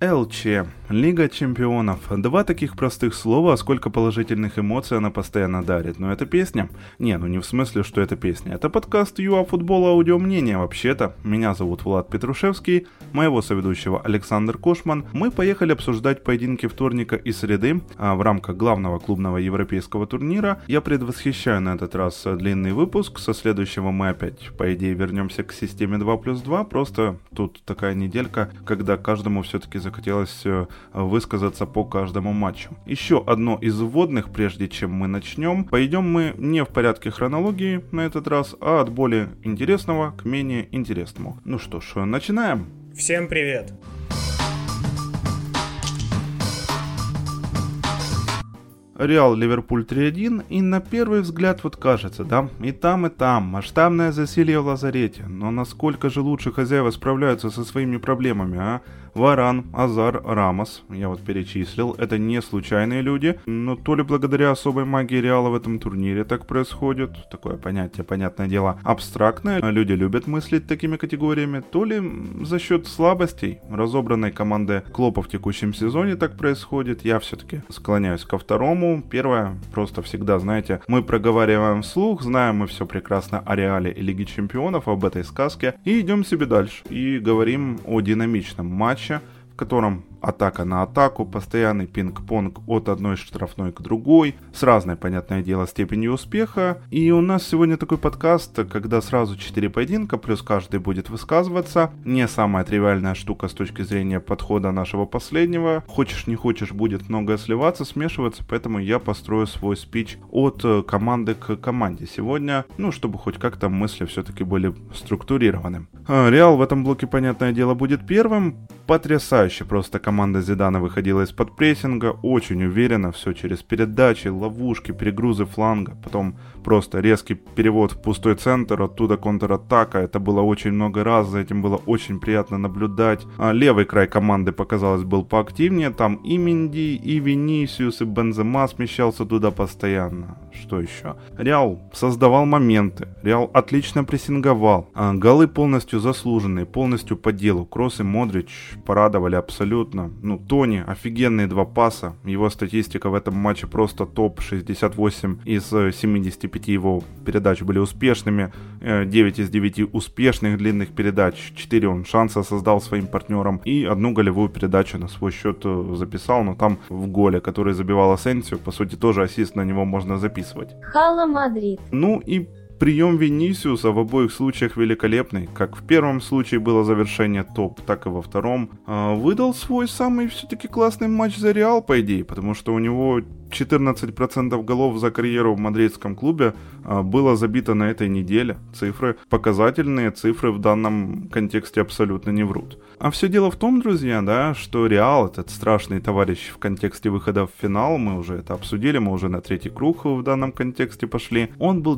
ЛЧ. Лига чемпионов. Два таких простых слова, а сколько положительных эмоций она постоянно дарит. Но это песня? Не, ну не в смысле, что это песня. Это подкаст ЮА Футбол Аудио вообще-то. Меня зовут Влад Петрушевский, моего соведущего Александр Кошман. Мы поехали обсуждать поединки вторника и среды а в рамках главного клубного европейского турнира. Я предвосхищаю на этот раз длинный выпуск. Со следующего мы опять, по идее, вернемся к системе 2 плюс 2. Просто тут такая неделька, когда каждому все-таки захотелось э, высказаться по каждому матчу. Еще одно из вводных, прежде чем мы начнем. Пойдем мы не в порядке хронологии на этот раз, а от более интересного к менее интересному. Ну что ж, начинаем. Всем привет! Реал Ливерпуль 3-1, и на первый взгляд вот кажется, да, и там, и там, масштабное засилье в лазарете, но насколько же лучше хозяева справляются со своими проблемами, а? Варан, Азар, Рамос, я вот перечислил, это не случайные люди, но то ли благодаря особой магии Реала в этом турнире так происходит, такое понятие, понятное дело, абстрактное, люди любят мыслить такими категориями, то ли за счет слабостей разобранной команды Клопа в текущем сезоне так происходит, я все-таки склоняюсь ко второму. Первое, просто всегда, знаете, мы проговариваем вслух, знаем мы все прекрасно о Реале и Лиге Чемпионов, об этой сказке, и идем себе дальше, и говорим о динамичном матче, матча, в котором атака на атаку, постоянный пинг-понг от одной штрафной к другой, с разной, понятное дело, степенью успеха. И у нас сегодня такой подкаст, когда сразу 4 поединка, плюс каждый будет высказываться. Не самая тривиальная штука с точки зрения подхода нашего последнего. Хочешь не хочешь, будет многое сливаться, смешиваться, поэтому я построю свой спич от э, команды к команде сегодня, ну, чтобы хоть как-то мысли все-таки были структурированы. А, Реал в этом блоке, понятное дело, будет первым. Потрясающе просто команда Зидана выходила из-под прессинга, очень уверенно, все через передачи, ловушки, перегрузы фланга, потом просто резкий перевод в пустой центр, оттуда контратака, это было очень много раз, за этим было очень приятно наблюдать. А левый край команды, показалось, был поактивнее, там и Минди, и Венисиус, и Бензема смещался туда постоянно. Что еще? Реал создавал моменты, Реал отлично прессинговал, а голы полностью заслуженные, полностью по делу, Кросс и Модрич порадовали абсолютно абсолютно. Ну, Тони, офигенные два паса. Его статистика в этом матче просто топ. 68 из 75 его передач были успешными. 9 э, из 9 успешных длинных передач. 4 он шанса создал своим партнерам. И одну голевую передачу на свой счет э, записал. Но там в голе, который забивал Асенсио, по сути, тоже ассист на него можно записывать. Hala Madrid. Ну и Прием Венисиуса в обоих случаях великолепный. Как в первом случае было завершение топ, так и во втором. А, выдал свой самый все-таки классный матч за Реал, по идее, потому что у него 14% голов за карьеру в мадридском клубе а, было забито на этой неделе. Цифры показательные, цифры в данном контексте абсолютно не врут. А все дело в том, друзья, да, что Реал, этот страшный товарищ в контексте выхода в финал, мы уже это обсудили, мы уже на третий круг в данном контексте пошли, он был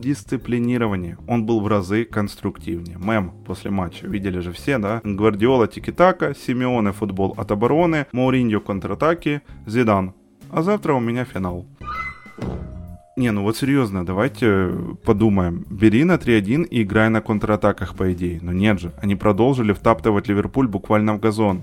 дисциплинированнее, он был в разы конструктивнее. Мем после матча, видели же все, да? Гвардиола тики-така, Симеоне футбол от обороны, Мауриньо контратаки, Зидан а завтра у меня финал. Не, ну вот серьезно, давайте подумаем. Бери на 3-1 и играй на контратаках, по идее. Но нет же, они продолжили втаптывать Ливерпуль буквально в газон.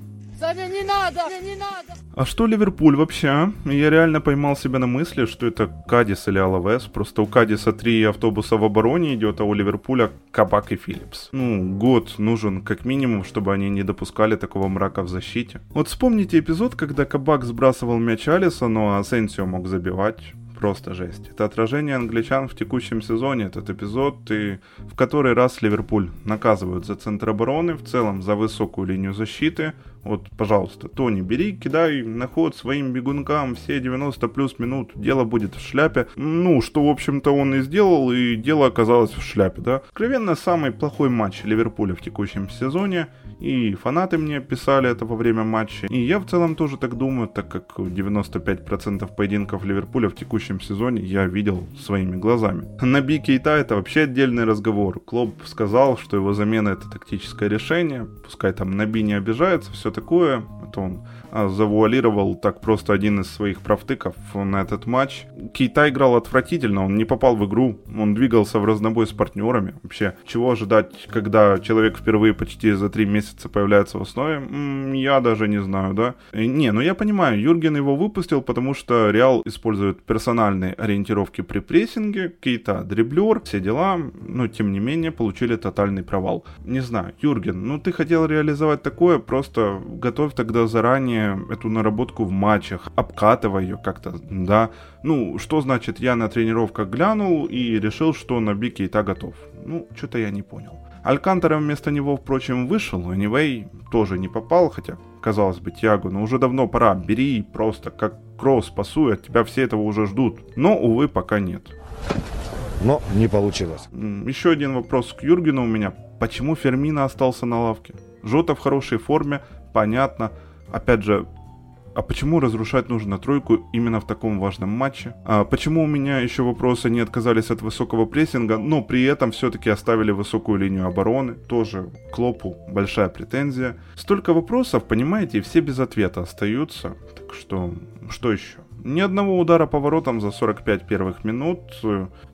Надо! Не надо! А что Ливерпуль вообще, а? Я реально поймал себя на мысли, что это Кадис или Алавес. Просто у Кадиса три автобуса в обороне идет, а у Ливерпуля Кабак и Филлипс. Ну, год нужен как минимум, чтобы они не допускали такого мрака в защите. Вот вспомните эпизод, когда Кабак сбрасывал мяч Алиса, но Асенсио мог забивать просто жесть. Это отражение англичан в текущем сезоне, этот эпизод, и в который раз Ливерпуль наказывают за центр обороны, в целом за высокую линию защиты, вот, пожалуйста, Тони, бери, кидай на ход своим бегункам все 90 плюс минут, дело будет в шляпе. Ну, что, в общем-то, он и сделал, и дело оказалось в шляпе, да. Откровенно, самый плохой матч Ливерпуля в текущем сезоне, и фанаты мне писали это во время матча, и я в целом тоже так думаю, так как 95% поединков Ливерпуля в текущем сезоне я видел своими глазами. На Би Кейта это вообще отдельный разговор. Клоп сказал, что его замена это тактическое решение, пускай там Наби не обижается, все такое. как-то он завуалировал так просто один из своих правтыков на этот матч. Кейта играл отвратительно, он не попал в игру, он двигался в разнобой с партнерами. Вообще, чего ожидать, когда человек впервые почти за три месяца появляется в основе, я даже не знаю, да. Не, ну я понимаю, Юрген его выпустил, потому что Реал использует персональные ориентировки при прессинге, Кейта дриблер, все дела, но тем не менее получили тотальный провал. Не знаю, Юрген, ну ты хотел реализовать такое, просто готовь тогда заранее эту наработку в матчах, обкатывай ее как-то, да. Ну, что значит я на тренировках глянул и решил, что на бике и так готов? Ну, что-то я не понял. Алькантера вместо него, впрочем, вышел, Anyway тоже не попал, хотя, казалось бы, Тиаго, но уже давно пора, бери просто, как кросс пасует, тебя все этого уже ждут. Но, увы, пока нет. Но не получилось. Еще один вопрос к Юргену у меня. Почему Фермина остался на лавке? Жота в хорошей форме, понятно. Опять же, а почему разрушать нужно тройку именно в таком важном матче? А почему у меня еще вопросы не отказались от высокого прессинга, но при этом все-таки оставили высокую линию обороны? Тоже Клопу большая претензия. Столько вопросов, понимаете, и все без ответа остаются. Так что, что еще? Ни одного удара по воротам за 45 первых минут.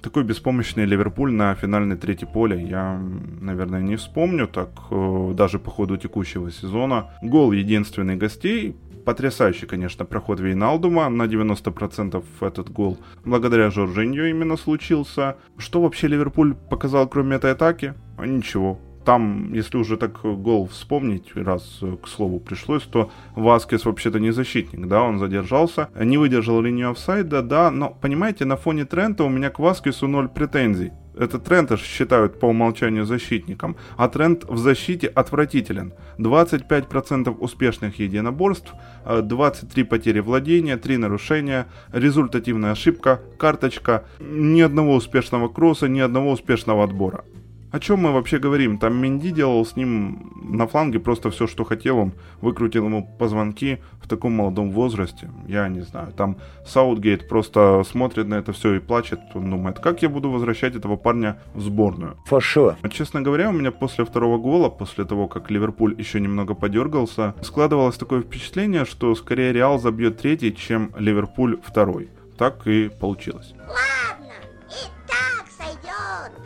Такой беспомощный Ливерпуль на финальной трети поля я, наверное, не вспомню так э, даже по ходу текущего сезона. Гол единственный гостей. Потрясающий, конечно, проход Вейналдума. На 90% этот гол благодаря Жоржиньо именно случился. Что вообще Ливерпуль показал, кроме этой атаки? Ничего. Там, если уже так гол вспомнить, раз к слову пришлось, то Васкес вообще-то не защитник, да, он задержался, не выдержал линию офсайда, да, но, понимаете, на фоне Трента у меня к Васкесу ноль претензий. Это Трента считают по умолчанию защитником, а Трент в защите отвратителен. 25% успешных единоборств, 23 потери владения, 3 нарушения, результативная ошибка, карточка, ни одного успешного кросса, ни одного успешного отбора. О чем мы вообще говорим? Там Минди делал с ним на фланге просто все, что хотел. Он выкрутил ему позвонки в таком молодом возрасте. Я не знаю. Там Саутгейт просто смотрит на это все и плачет. Он думает, как я буду возвращать этого парня в сборную? For sure. Честно говоря, у меня после второго гола, после того, как Ливерпуль еще немного подергался, складывалось такое впечатление, что скорее Реал забьет третий, чем Ливерпуль второй. Так и получилось.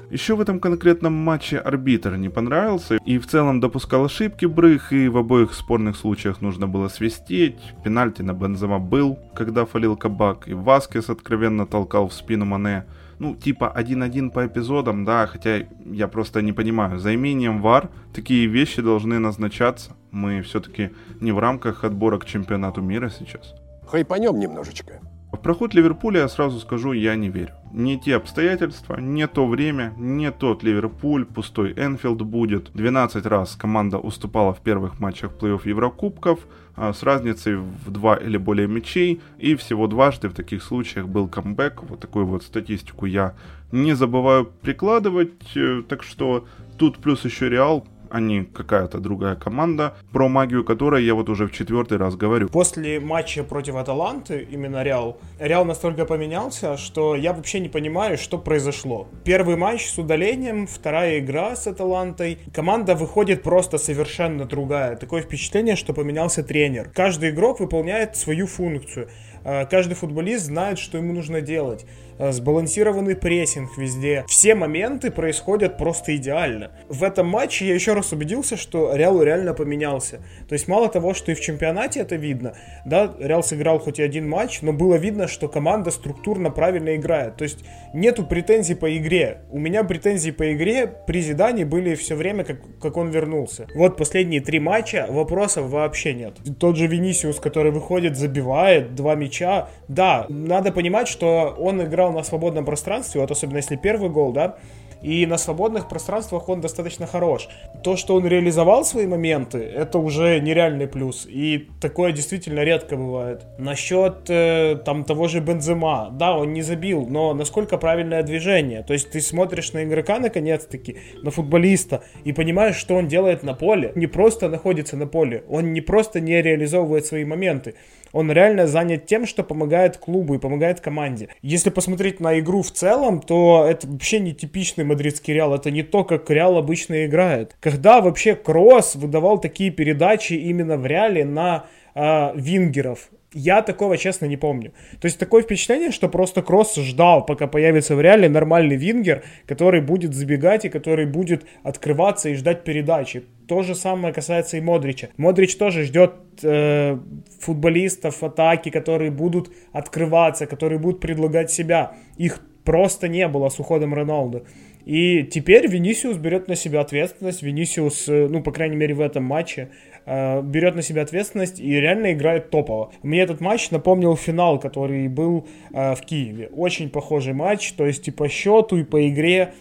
Еще в этом конкретном матче арбитр не понравился и в целом допускал ошибки Брых, и в обоих спорных случаях нужно было свистеть. Пенальти на Бензема был, когда фалил Кабак, и Васкес откровенно толкал в спину Мане. Ну, типа 1-1 по эпизодам, да, хотя я просто не понимаю. За имением ВАР такие вещи должны назначаться. Мы все-таки не в рамках отбора к чемпионату мира сейчас. Хайпанем немножечко. В проход Ливерпуля, я сразу скажу, я не верю. Не те обстоятельства, не то время, не тот Ливерпуль, пустой Энфилд будет. 12 раз команда уступала в первых матчах плей-офф Еврокубков а, с разницей в два или более мячей. И всего дважды в таких случаях был камбэк. Вот такую вот статистику я не забываю прикладывать. Э, так что тут плюс еще Реал а не какая-то другая команда, про магию которой я вот уже в четвертый раз говорю. После матча против Аталанты, именно Реал, Реал настолько поменялся, что я вообще не понимаю, что произошло. Первый матч с удалением, вторая игра с Аталантой. Команда выходит просто совершенно другая. Такое впечатление, что поменялся тренер. Каждый игрок выполняет свою функцию. Э, каждый футболист знает, что ему нужно делать. Э, сбалансированный прессинг везде. Все моменты происходят просто идеально. В этом матче я еще раз убедился, что Реал реально поменялся. То есть мало того, что и в чемпионате это видно, да, Реал сыграл хоть и один матч, но было видно, что команда структурно правильно играет. То есть нету претензий по игре. У меня претензии по игре при Зидане были все время, как, как он вернулся. Вот последние три матча вопросов вообще нет. Тот же Винисиус, который выходит, забивает два мяча. Да, надо понимать, что он играл играл на свободном пространстве, вот особенно если первый гол, да, и на свободных пространствах он достаточно хорош. То, что он реализовал свои моменты, это уже нереальный плюс. И такое действительно редко бывает. Насчет э, там того же Бензема. Да, он не забил, но насколько правильное движение. То есть ты смотришь на игрока наконец-таки, на футболиста, и понимаешь, что он делает на поле. Не просто находится на поле, он не просто не реализовывает свои моменты он реально занят тем, что помогает клубу и помогает команде. Если посмотреть на игру в целом, то это вообще не типичный мадридский Реал, это не то, как Реал обычно играет. Когда вообще Кросс выдавал такие передачи именно в Реале на э, вингеров. Я такого, честно, не помню. То есть такое впечатление, что просто Кросс ждал, пока появится в реале нормальный вингер, который будет забегать и который будет открываться и ждать передачи. То же самое касается и Модрича. Модрич тоже ждет э, футболистов атаки, которые будут открываться, которые будут предлагать себя. Их просто не было с уходом Роналду. И теперь Венисиус берет на себя ответственность. Венисиус, э, ну, по крайней мере, в этом матче э, берет на себя ответственность и реально играет топово. Мне этот матч напомнил финал, который был э, в Киеве. Очень похожий матч, то есть и по счету, и по игре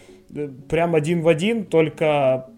прям один в один, только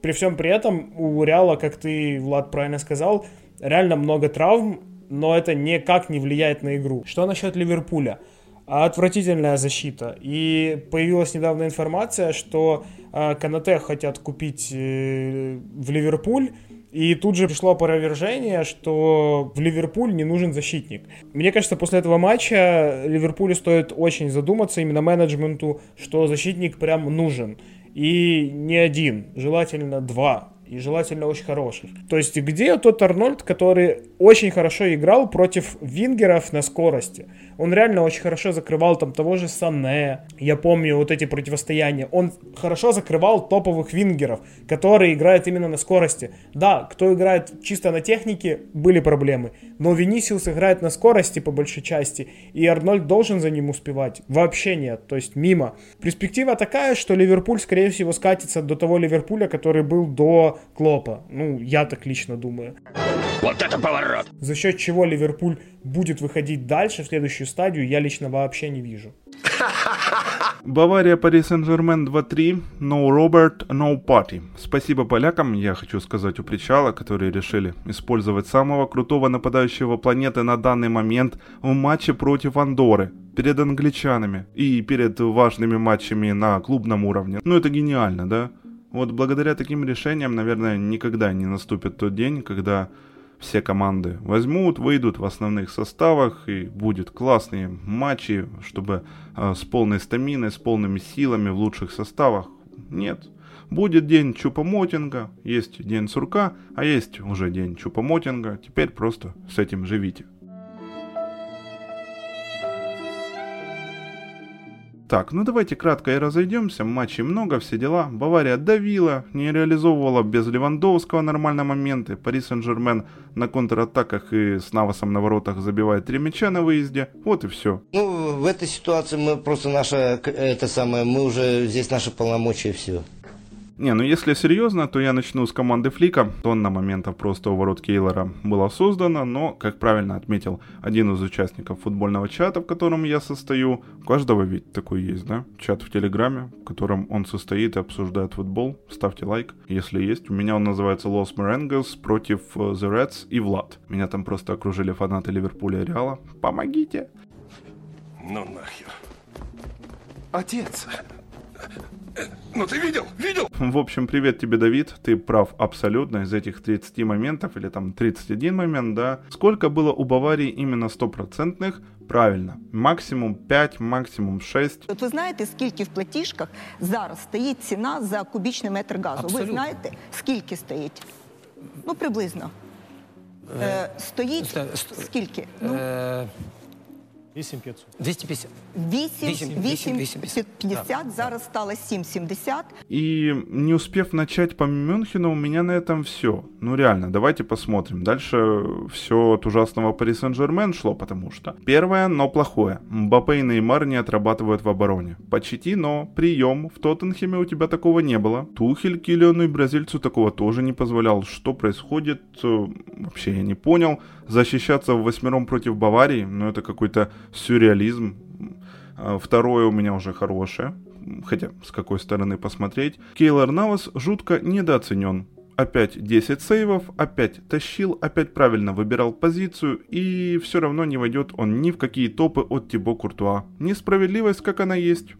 при всем при этом у Реала, как ты, Влад, правильно сказал, реально много травм, но это никак не влияет на игру. Что насчет Ливерпуля? отвратительная защита. И появилась недавно информация, что э, Канате хотят купить э, в Ливерпуль. И тут же пришло опровержение, что в Ливерпуль не нужен защитник. Мне кажется, после этого матча Ливерпулю стоит очень задуматься, именно менеджменту, что защитник прям нужен. И не один, желательно два и желательно очень хороших. То есть где тот Арнольд, который очень хорошо играл против вингеров на скорости? Он реально очень хорошо закрывал там того же Сане. Я помню вот эти противостояния. Он хорошо закрывал топовых вингеров, которые играют именно на скорости. Да, кто играет чисто на технике, были проблемы. Но Венисиус играет на скорости по большей части. И Арнольд должен за ним успевать. Вообще нет. То есть мимо. Перспектива такая, что Ливерпуль, скорее всего, скатится до того Ливерпуля, который был до Клопа. Ну, я так лично думаю. Вот это поворот! За счет чего Ливерпуль будет выходить дальше в следующую стадию, я лично вообще не вижу. Бавария, Пари Сен-Жермен 2-3, no Robert, no party. Спасибо полякам, я хочу сказать у причала, которые решили использовать самого крутого нападающего планеты на данный момент в матче против Андоры перед англичанами и перед важными матчами на клубном уровне. Ну это гениально, да? Вот благодаря таким решениям, наверное, никогда не наступит тот день, когда все команды возьмут, выйдут в основных составах и будет классные матчи, чтобы э, с полной стаминой, с полными силами в лучших составах. Нет. Будет день Чупомотинга, есть день Сурка, а есть уже день Чупомотинга. Теперь просто с этим живите. Так, ну давайте кратко и разойдемся. Матчей много, все дела. Бавария давила, не реализовывала без Левандовского нормально моменты. Пари Сен-Жермен на контратаках и с Навасом на воротах забивает три мяча на выезде. Вот и все. Ну, в этой ситуации мы просто наша, это самое, мы уже, здесь наши полномочия все. Не, ну если серьезно, то я начну с команды Флика. Тонна моментов просто у ворот Кейлора была создана, но, как правильно отметил один из участников футбольного чата, в котором я состою, у каждого ведь такой есть, да? Чат в Телеграме, в котором он состоит и обсуждает футбол. Ставьте лайк, если есть. У меня он называется Los Merengos против э, The Reds и Влад. Меня там просто окружили фанаты Ливерпуля и Реала. Помогите! Ну нахер. Отец! Ну ты видел? Видел? В общем, привет тебе, Давид. Ты прав абсолютно. Из этих 30 моментов, или там 31 момент, да. Сколько было у Баварии именно стопроцентных? Правильно, максимум 5, максимум 6. От ви знаєте, скільки в платіжках зараз стоїть ціна за кубічний метр газу? Абсолютно. Ви знаєте, скільки стоїть? Ну, приблизно. Е, стоїть ста- ст- скільки? Ну, Е, 8500. 250. 8, вісім, 8, вісім, 50, зараз стало 7,70. И не успев начать по Мюнхену, у меня на этом все. Ну реально, давайте посмотрим. Дальше все от ужасного Пари Сен-Жермен шло, потому что первое, но плохое. Мбаппе и Неймар не отрабатывают в обороне. Почти, но прием. В Тоттенхеме у тебя такого не было. Тухель Киллиону и бразильцу такого тоже не позволял. Что происходит, э, вообще я не понял. Защищаться в восьмером против Баварии, ну это какой-то сюрреализм. А Второе у меня уже хорошее, хотя с какой стороны посмотреть. Кейлор Навас жутко недооценен. Опять 10 сейвов, опять тащил, опять правильно выбирал позицию, и все равно не войдет он ни в какие топы от Тибо Куртуа. Несправедливость, как она есть.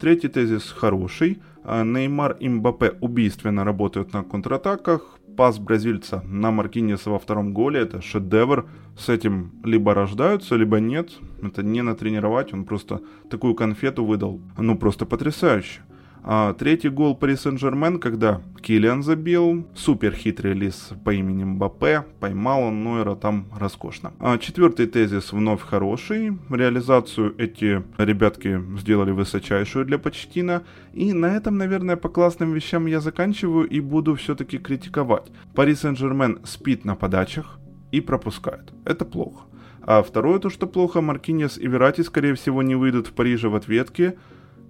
Третий тезис хороший. А, Неймар и Мбаппе убийственно работают на контратаках. Пас бразильца на Маркинеса во втором голе – это шедевр. С этим либо рождаются, либо нет. Это не натренировать, он просто такую конфету выдал. Ну, просто потрясающе. А третий гол Пари Сен-Жермен, когда Киллиан забил, супер хитрый лис по имени Мбаппе, поймал он Нойера там роскошно. А четвертый тезис вновь хороший, реализацию эти ребятки сделали высочайшую для Почтина, и на этом, наверное, по классным вещам я заканчиваю и буду все-таки критиковать. Пари Сен-Жермен спит на подачах и пропускает. Это плохо. А второе, то что плохо, Маркинес и Верати, скорее всего, не выйдут в Париже в ответке,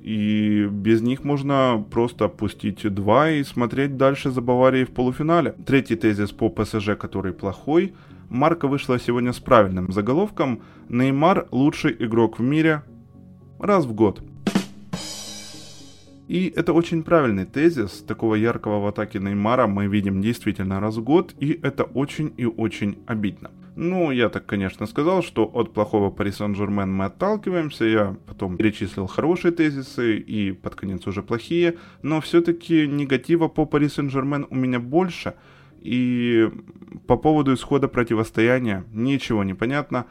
и без них можно просто опустить два и смотреть дальше за Баварией в полуфинале. Третий тезис по ПСЖ, который плохой. Марка вышла сегодня с правильным заголовком «Неймар – лучший игрок в мире раз в год». И это очень правильный тезис. Такого яркого в атаке Неймара мы видим действительно раз в год, и это очень и очень обидно. Ну, я так, конечно, сказал, что от плохого Пари Сан-Жермен мы отталкиваемся. Я потом перечислил хорошие тезисы и под конец уже плохие. Но все-таки негатива по Пари Сен-Жермен у меня больше. И по поводу исхода противостояния ничего не понятно.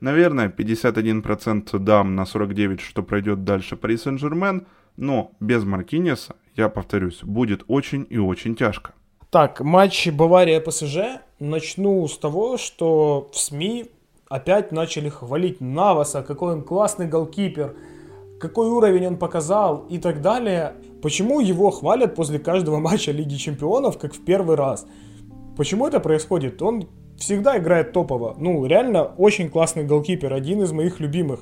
Наверное, 51% дам на 49, что пройдет дальше Пари Сен-Жермен. Но без Маркинеса, я повторюсь, будет очень и очень тяжко. Так, матч Бавария-ПСЖ. Начну с того, что в СМИ опять начали хвалить Наваса, какой он классный голкипер, какой уровень он показал и так далее. Почему его хвалят после каждого матча Лиги Чемпионов, как в первый раз? Почему это происходит? Он всегда играет топово. Ну, реально очень классный голкипер, один из моих любимых.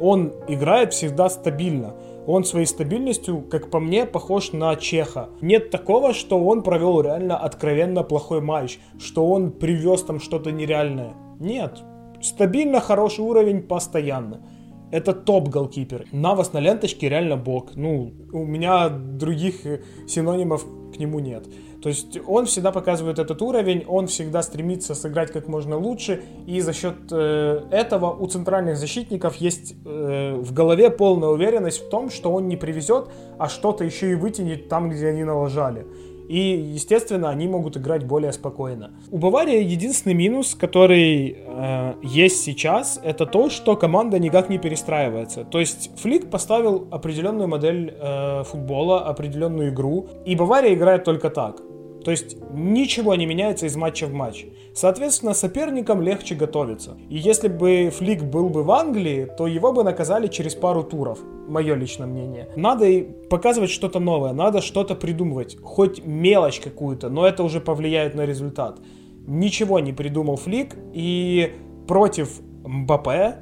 Он играет всегда стабильно он своей стабильностью, как по мне, похож на Чеха. Нет такого, что он провел реально откровенно плохой матч, что он привез там что-то нереальное. Нет. Стабильно хороший уровень постоянно. Это топ-голкипер. Навас на ленточке реально бог. Ну, у меня других синонимов к нему нет. То есть он всегда показывает этот уровень, он всегда стремится сыграть как можно лучше, и за счет э, этого у центральных защитников есть э, в голове полная уверенность в том, что он не привезет, а что-то еще и вытянет там, где они налажали. И, естественно, они могут играть более спокойно. У Баварии единственный минус, который э, есть сейчас, это то, что команда никак не перестраивается. То есть Флик поставил определенную модель э, футбола, определенную игру, и Бавария играет только так. То есть ничего не меняется из матча в матч. Соответственно, соперникам легче готовиться. И если бы Флик был бы в Англии, то его бы наказали через пару туров. Мое личное мнение. Надо и показывать что-то новое, надо что-то придумывать. Хоть мелочь какую-то, но это уже повлияет на результат. Ничего не придумал Флик, и против Мбаппе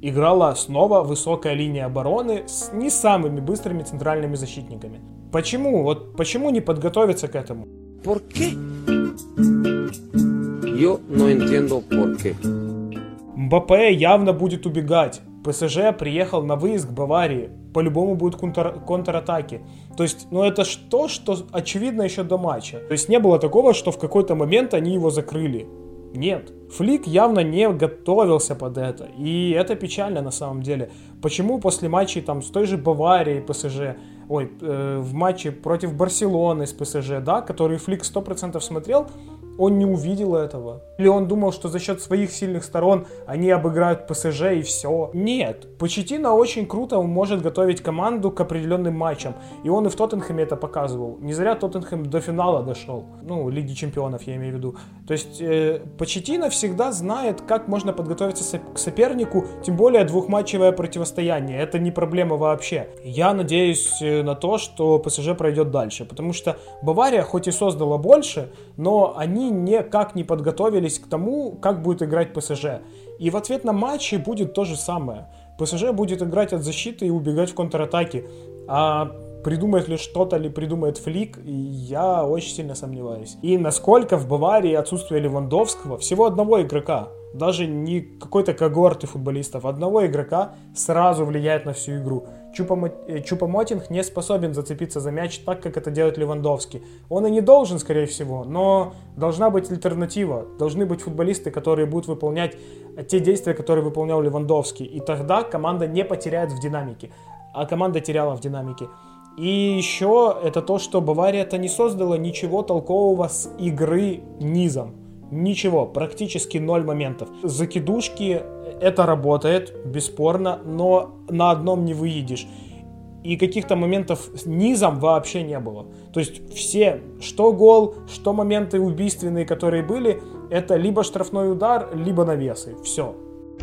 играла снова высокая линия обороны с не самыми быстрыми центральными защитниками. Почему? Вот почему не подготовиться к этому? ¿Por qué? Yo no entiendo por qué. Мбаппе явно будет убегать. ПСЖ приехал на выезд к Баварии. По-любому будут контр- контратаки. То есть, ну это что, что очевидно еще до матча. То есть не было такого, что в какой-то момент они его закрыли. Нет. Флик явно не готовился под это. И это печально на самом деле. Почему после матчей там с той же Баварией ПСЖ ой, э, в матче против Барселоны с ПСЖ, да, который Флик 100% смотрел, он не увидел этого. Или он думал, что за счет своих сильных сторон они обыграют ПСЖ и все. Нет. Почетина очень круто может готовить команду к определенным матчам. И он и в Тоттенхэме это показывал. Не зря Тоттенхэм до финала дошел. Ну, Лиги Чемпионов я имею в виду. То есть э, Почетина всегда знает, как можно подготовиться к сопернику, тем более двухматчевое противостояние. Это не проблема вообще. Я надеюсь э, на то, что ПСЖ пройдет дальше. Потому что Бавария хоть и создала больше, но они никак не подготовились к тому, как будет играть ПСЖ. И в ответ на матчи будет то же самое. ПСЖ будет играть от защиты и убегать в контратаке. А придумает ли что-то, ли придумает Флик, я очень сильно сомневаюсь. И насколько в Баварии отсутствие Левандовского, всего одного игрока, даже не какой-то когорты футболистов, одного игрока сразу влияет на всю игру. Чупомотинг э, не способен зацепиться за мяч так, как это делает Левандовский. Он и не должен, скорее всего, но должна быть альтернатива. Должны быть футболисты, которые будут выполнять те действия, которые выполнял Левандовский. И тогда команда не потеряет в динамике. А команда теряла в динамике. И еще это то, что Бавария-то не создала ничего толкового с игры низом. Ничего, практически ноль моментов. Закидушки, это работает, бесспорно, но на одном не выедешь. и каких-то моментов низом вообще не было. То есть все, что гол, что моменты убийственные, которые были, это либо штрафной удар, либо навесы. Все.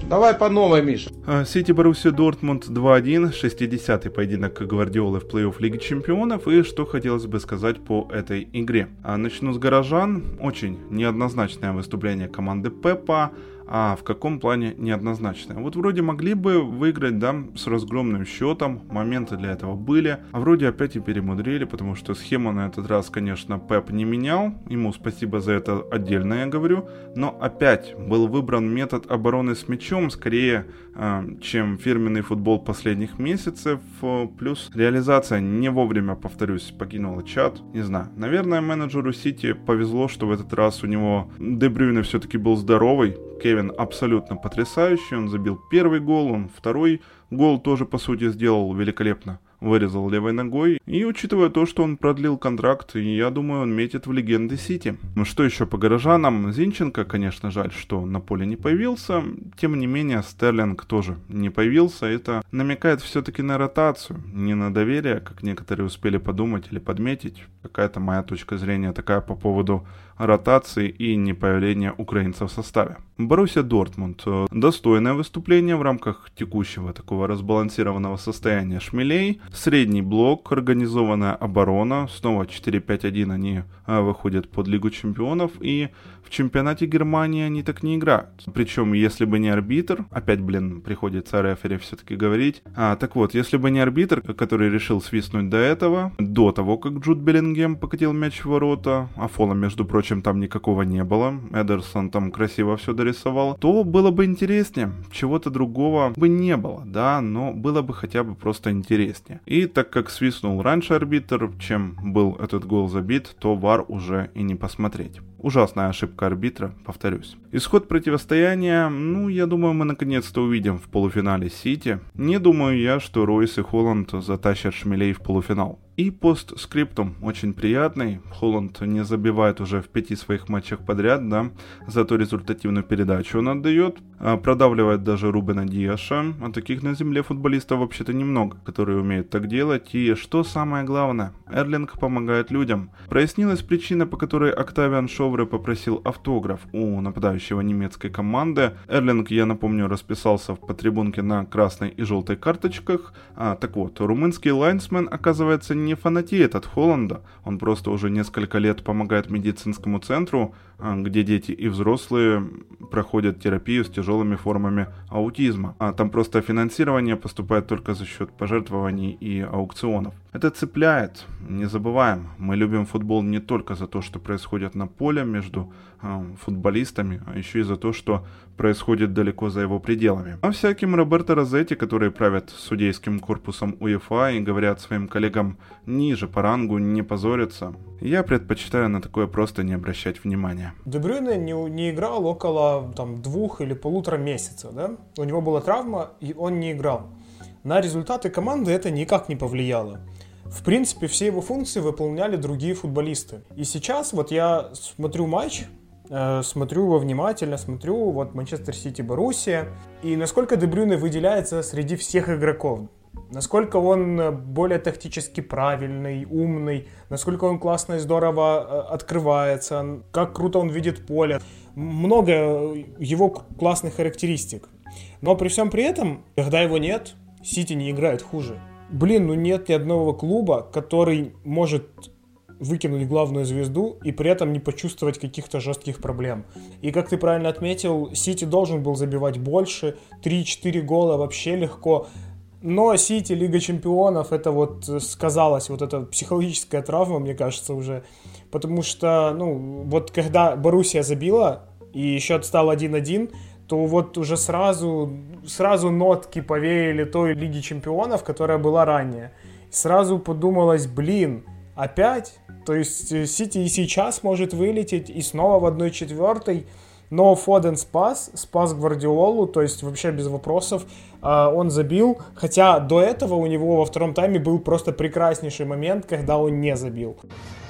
Давай по новой, Миша. А, Сити Боруссия Дортмунд 2-1, 60-й поединок Гвардиолы в плей-офф Лиги Чемпионов. И что хотелось бы сказать по этой игре. А, начну с горожан. Очень неоднозначное выступление команды Пепа а в каком плане неоднозначно. Вот вроде могли бы выиграть, да, с разгромным счетом, моменты для этого были, а вроде опять и перемудрили, потому что схему на этот раз, конечно, Пеп не менял, ему спасибо за это отдельно я говорю, но опять был выбран метод обороны с мячом, скорее, э, чем фирменный футбол последних месяцев, э, плюс реализация не вовремя, повторюсь, покинула чат, не знаю, наверное, менеджеру Сити повезло, что в этот раз у него Дебрюйне все-таки был здоровый, Кевин абсолютно потрясающий, он забил первый гол, он второй гол тоже, по сути, сделал великолепно вырезал левой ногой. И учитывая то, что он продлил контракт, я думаю, он метит в легенды Сити. Ну что еще по горожанам? Зинченко, конечно, жаль, что на поле не появился. Тем не менее, Стерлинг тоже не появился. Это намекает все-таки на ротацию, не на доверие, как некоторые успели подумать или подметить. Какая-то моя точка зрения такая по поводу ротации и непоявления украинцев в составе. Боруссия Дортмунд. Достойное выступление в рамках текущего такого разбалансированного состояния шмелей. Средний блок, организованная оборона. Снова 4-5-1 они а, выходят под Лигу Чемпионов. И в чемпионате Германии они так не играют. Причем, если бы не арбитр, опять, блин, приходится рефери все-таки говорить. А, так вот, если бы не арбитр, который решил свистнуть до этого, до того, как Джуд Беллингем покатил мяч в ворота, а фола, между прочим, там никакого не было, Эдерсон там красиво все дорисовал, то было бы интереснее. Чего-то другого бы не было, да, но было бы хотя бы просто интереснее. И так как свистнул раньше арбитр, чем был этот гол забит, то вар уже и не посмотреть. Ужасная ошибка арбитра, повторюсь. Исход противостояния, ну, я думаю, мы наконец-то увидим в полуфинале Сити. Не думаю я, что Ройс и Холланд затащат Шмелей в полуфинал. И постскриптум очень приятный. Холланд не забивает уже в пяти своих матчах подряд, да, зато результативную передачу он отдает. А продавливает даже Рубена Диаша. А таких на земле футболистов вообще-то немного, которые умеют так делать. И что самое главное, Эрлинг помогает людям. Прояснилась причина, по которой Октавиан Шовре попросил автограф у нападающего немецкой команды. Эрлинг, я напомню, расписался по трибунке на красной и желтой карточках. А, так вот, румынский лайнсмен, оказывается, не фанатеет от Холланда. Он просто уже несколько лет помогает медицинскому ценру, а, где дети и взрослые проходят терапию с тяжелыми формами аутизма. А там просто финансирование поступает только за счет пожертвований и аукционов. Это цепляет, не забываем, мы любим футбол не только за то, что происходит на поле между э, футболистами, а еще и за то, что происходит далеко за его пределами. А всяким Роберто Розетти, которые правят судейским корпусом УЕФА и говорят своим коллегам ниже по рангу не позориться, я предпочитаю на такое просто не обращать внимания. Дебрюйне не, не играл около там, двух или полутора месяцев, да? У него была травма, и он не играл. На результаты команды это никак не повлияло. В принципе, все его функции выполняли другие футболисты. И сейчас вот я смотрю матч, э, смотрю его внимательно, смотрю вот Манчестер Сити, Боруссия, и насколько Дебрюйне выделяется среди всех игроков. Насколько он более тактически правильный, умный, насколько он классно и здорово э, открывается, как круто он видит поле. Много его классных характеристик. Но при всем при этом, когда его нет, Сити не играет хуже. Блин, ну нет ни одного клуба, который может выкинуть главную звезду и при этом не почувствовать каких-то жестких проблем. И как ты правильно отметил, Сити должен был забивать больше, 3-4 гола вообще легко. Но Сити, Лига Чемпионов, это вот сказалось, вот эта психологическая травма, мне кажется, уже. Потому что, ну, вот когда Боруссия забила, и счет стал 1-1, то вот уже сразу, сразу нотки повеяли той Лиги Чемпионов, которая была ранее. Сразу подумалось, блин, опять? То есть э, Сити и сейчас может вылететь, и снова в 1-4. Но Фоден спас, спас Гвардиолу, то есть вообще без вопросов. А, он забил, хотя до этого у него во втором тайме был просто прекраснейший момент, когда он не забил.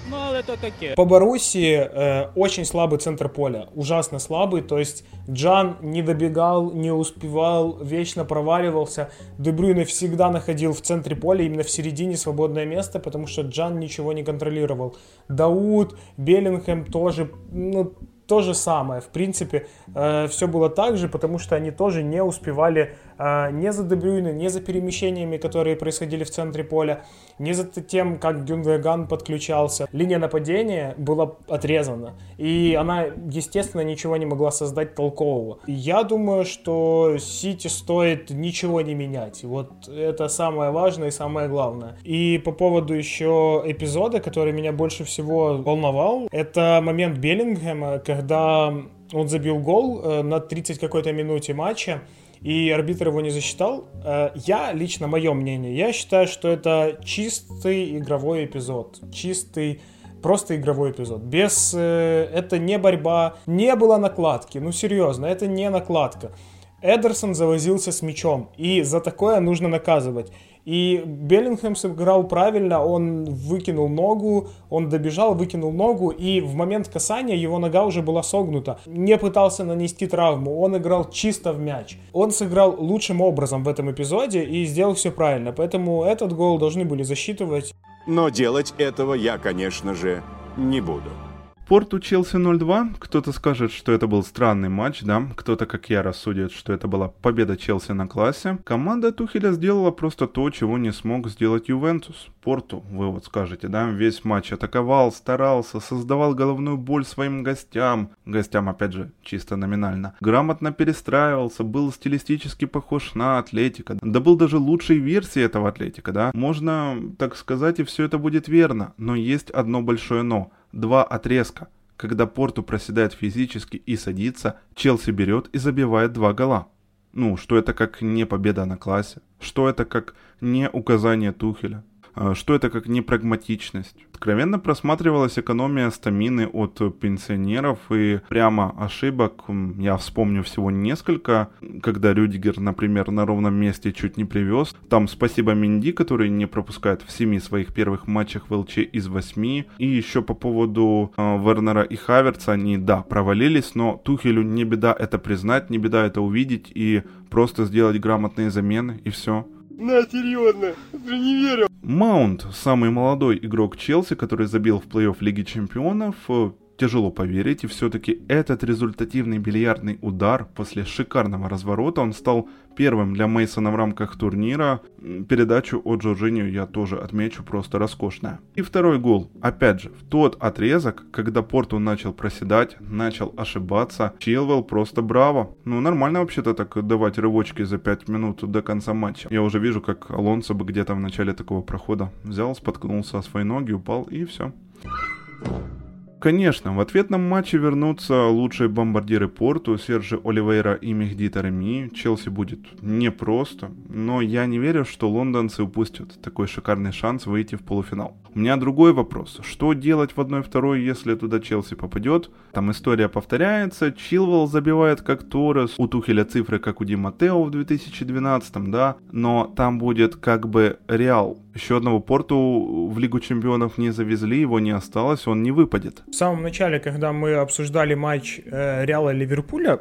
Ну, але то таке. По Боруссии э, очень слабый центр поля, ужасно слабый, то есть Джан не добегал, не успевал, вечно проваливался. Дебрюйне всегда находил в центре поля, именно в середине свободное место, потому что Джан ничего не контролировал. Дауд, Беллингем тоже, ну, то же самое. В принципе, э, все было так же, потому что они тоже не успевали не за Дебрюйне, не за перемещениями, которые происходили в центре поля, не за тем, как Гюндеган подключался. Линия нападения была отрезана, и она, естественно, ничего не могла создать толкового. Я думаю, что Сити стоит ничего не менять. Вот это самое важное и самое главное. И по поводу еще эпизода, который меня больше всего волновал, это момент Беллингема, когда он забил гол э, на 30 какой-то минуте матча, и арбитр его не засчитал. Э, я, лично мое мнение, я считаю, что это чистый игровой эпизод. Чистый просто игровой эпизод. Без... Э, это не борьба, не было накладки. Ну, серьезно, это не накладка. Эдерсон завозился с мячом, и за такое нужно наказывать. И Беллингхэм сыграл правильно, он выкинул ногу, он добежал, выкинул ногу, и в момент касания его нога уже была согнута. Не пытался нанести травму, он играл чисто в мяч. Он сыграл лучшим образом в этом эпизоде и сделал все правильно, поэтому этот гол должны были засчитывать. Но делать этого я, конечно же, не буду. Порту Челси 0-2. Кто-то скажет, что это был странный матч, да. Кто-то, как я, рассудит, что это была победа Челси на классе. Команда Тухеля сделала просто то, чего не смог сделать Ювентус. Порту, вы вот скажете, да, весь матч атаковал, старался, создавал головную боль своим гостям. Гостям, опять же, чисто номинально. Грамотно перестраивался, был стилистически похож на Атлетика. Да был даже лучшей версией этого Атлетика, да. Можно так сказать, и все это будет верно. Но есть одно большое но два отрезка. Когда Порту проседает физически и садится, Челси берет и забивает два гола. Ну, что это как не победа на классе? Что это как не указание Тухеля? А, что это как непрагматичность? Откровенно просматривалась экономия стамины от пенсионеров и прямо ошибок я вспомню всего несколько, когда Рюдигер, например, на ровном месте чуть не привез. Там спасибо Минди, который не пропускает в семи своих первых матчах в ЛЧ из восьми. И еще по поводу э, Вернера и Хаверца, они, да, провалились, но Тухелю не беда это признать, не беда это увидеть и просто сделать грамотные замены и все. На, серьезно, ты не верил. Маунт, самый молодой игрок Челси, который забил в плей-офф Лиги Чемпионов, э, Тяжело поверить, и все-таки этот результативный бильярдный удар после шикарного разворота, он стал первым для Мейсона в рамках турнира. Передачу от Джорджинию я тоже отмечу, просто роскошная. И второй гол, опять же, в тот отрезок, когда Порту начал проседать, начал ошибаться, Чилвелл просто браво. Ну, нормально вообще-то так давать рывочки за 5 минут до конца матча. Я уже вижу, как Алонсо бы где-то в начале такого прохода взял, споткнулся о свои ноги, упал и все. Конечно, в ответном матче вернутся лучшие бомбардиры Порту, Сержи Оливейра и Мехди Тареми. Челси будет непросто, но я не верю, что лондонцы упустят такой шикарный шанс выйти в полуфинал. У меня другой вопрос. Что делать в 1-2, если туда Челси попадет? Там история повторяется. Чилвелл забивает как Торрес. У Тухеля цифры, как у Ди Матео в 2012, да? Но там будет как бы Реал. Еще одного Порту в Лигу Чемпионов не завезли, его не осталось, он не выпадет. В самом начале, когда мы обсуждали матч э, Реала и Ливерпуля,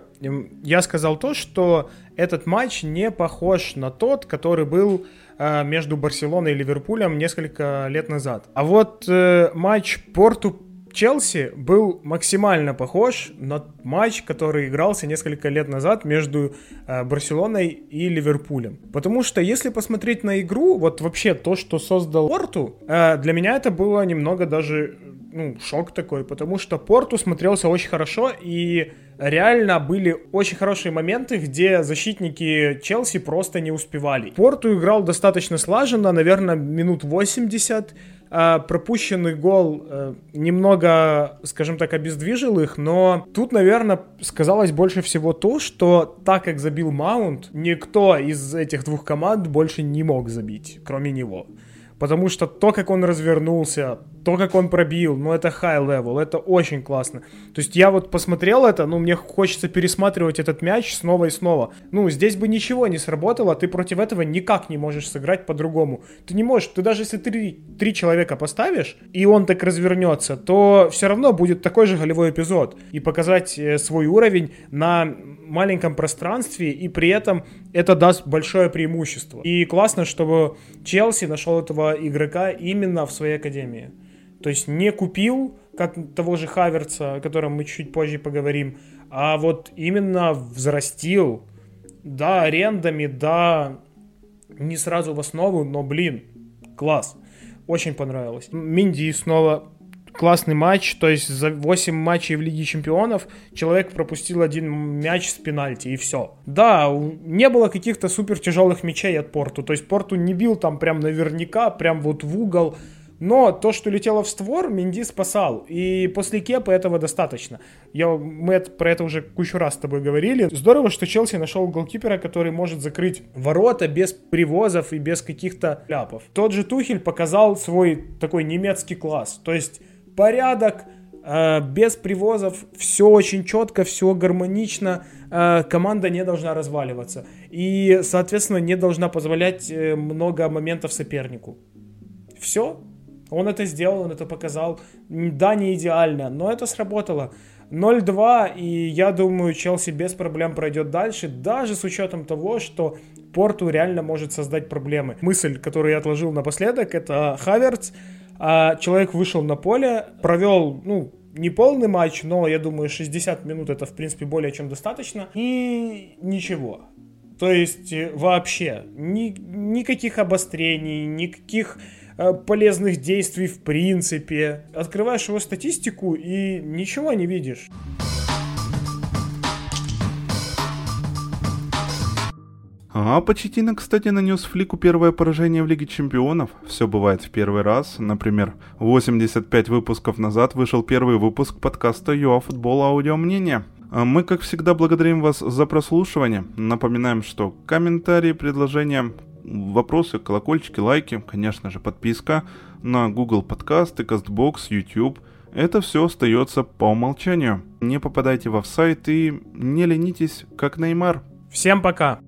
я сказал то, что этот матч не похож на тот, который был э, между Барселоной и Ливерпулем несколько лет назад. А вот э, матч Порту Челси был максимально похож на матч, который игрался несколько лет назад между э, Барселоной и Ливерпулем. Потому что если посмотреть на игру, вот вообще то, что создал Порту, э, для меня это было немного даже ну, шок такой, потому что Порту смотрелся очень хорошо, и реально были очень хорошие моменты, где защитники Челси просто не успевали. Порту играл достаточно слаженно, наверное, минут 80, а пропущенный гол э, немного, скажем так, обездвижил их, но тут, наверное, сказалось больше всего то, что так как забил Маунт, никто из этих двух команд больше не мог забить, кроме него. Потому что то, как он развернулся, то, как он пробил, ну это high level, это очень классно. То есть я вот посмотрел это, ну мне хочется пересматривать этот мяч снова и снова. Ну здесь бы ничего не сработало, ты против этого никак не можешь сыграть по-другому. Ты не можешь, ты даже если три, три человека поставишь, и он так развернется, то все равно будет такой же голевой эпизод. И показать э, свой уровень на маленьком пространстве, и при этом это даст большое преимущество. И классно, чтобы Челси нашел этого игрока именно в своей академии. То есть не купил, как того же Хаверца, о котором мы чуть позже поговорим, а вот именно взрастил. Да, арендами, да, не сразу в основу, но, блин, класс. Очень понравилось. Минди снова классный матч, то есть за 8 матчей в Лиге Чемпионов человек пропустил один мяч с пенальти и все. Да, не было каких-то супер тяжелых мячей от Порту, то есть Порту не бил там прям наверняка, прям вот в угол, но то, что летело в створ, Минди спасал. И после Кепа этого достаточно. Я, мы про это уже кучу раз с тобой говорили. Здорово, что Челси нашел голкипера, который может закрыть ворота без привозов и без каких-то ляпов. Тот же Тухель показал свой такой немецкий класс. То есть порядок, э, без привозов, все очень четко, все гармонично, э, команда не должна разваливаться. И, соответственно, не должна позволять э, много моментов сопернику. Все, он это сделал, он это показал. Да, не идеально, но это сработало. 0-2, и я думаю, Челси без проблем пройдет дальше, даже с учетом того, что Порту реально может создать проблемы. Мысль, которую я отложил напоследок, это Хаверц. А человек вышел на поле, провел, ну, не полный матч, но я думаю, 60 минут это, в принципе, более чем достаточно. И ничего. То есть э, вообще ни, никаких обострений, никаких полезных действий в принципе. Открываешь его статистику и ничего не видишь. А Почетина, кстати, нанес Флику первое поражение в Лиге Чемпионов. Все бывает в первый раз. Например, 85 выпусков назад вышел первый выпуск подкаста ЮАФутбол Аудио Мнение. А мы, как всегда, благодарим вас за прослушивание. Напоминаем, что комментарии, предложения, вопросы, колокольчики, лайки, конечно же, подписка на Google подкасты, CastBox, YouTube. Это все остается по умолчанию. Не попадайте в офсайт и не ленитесь, как Неймар. Всем пока!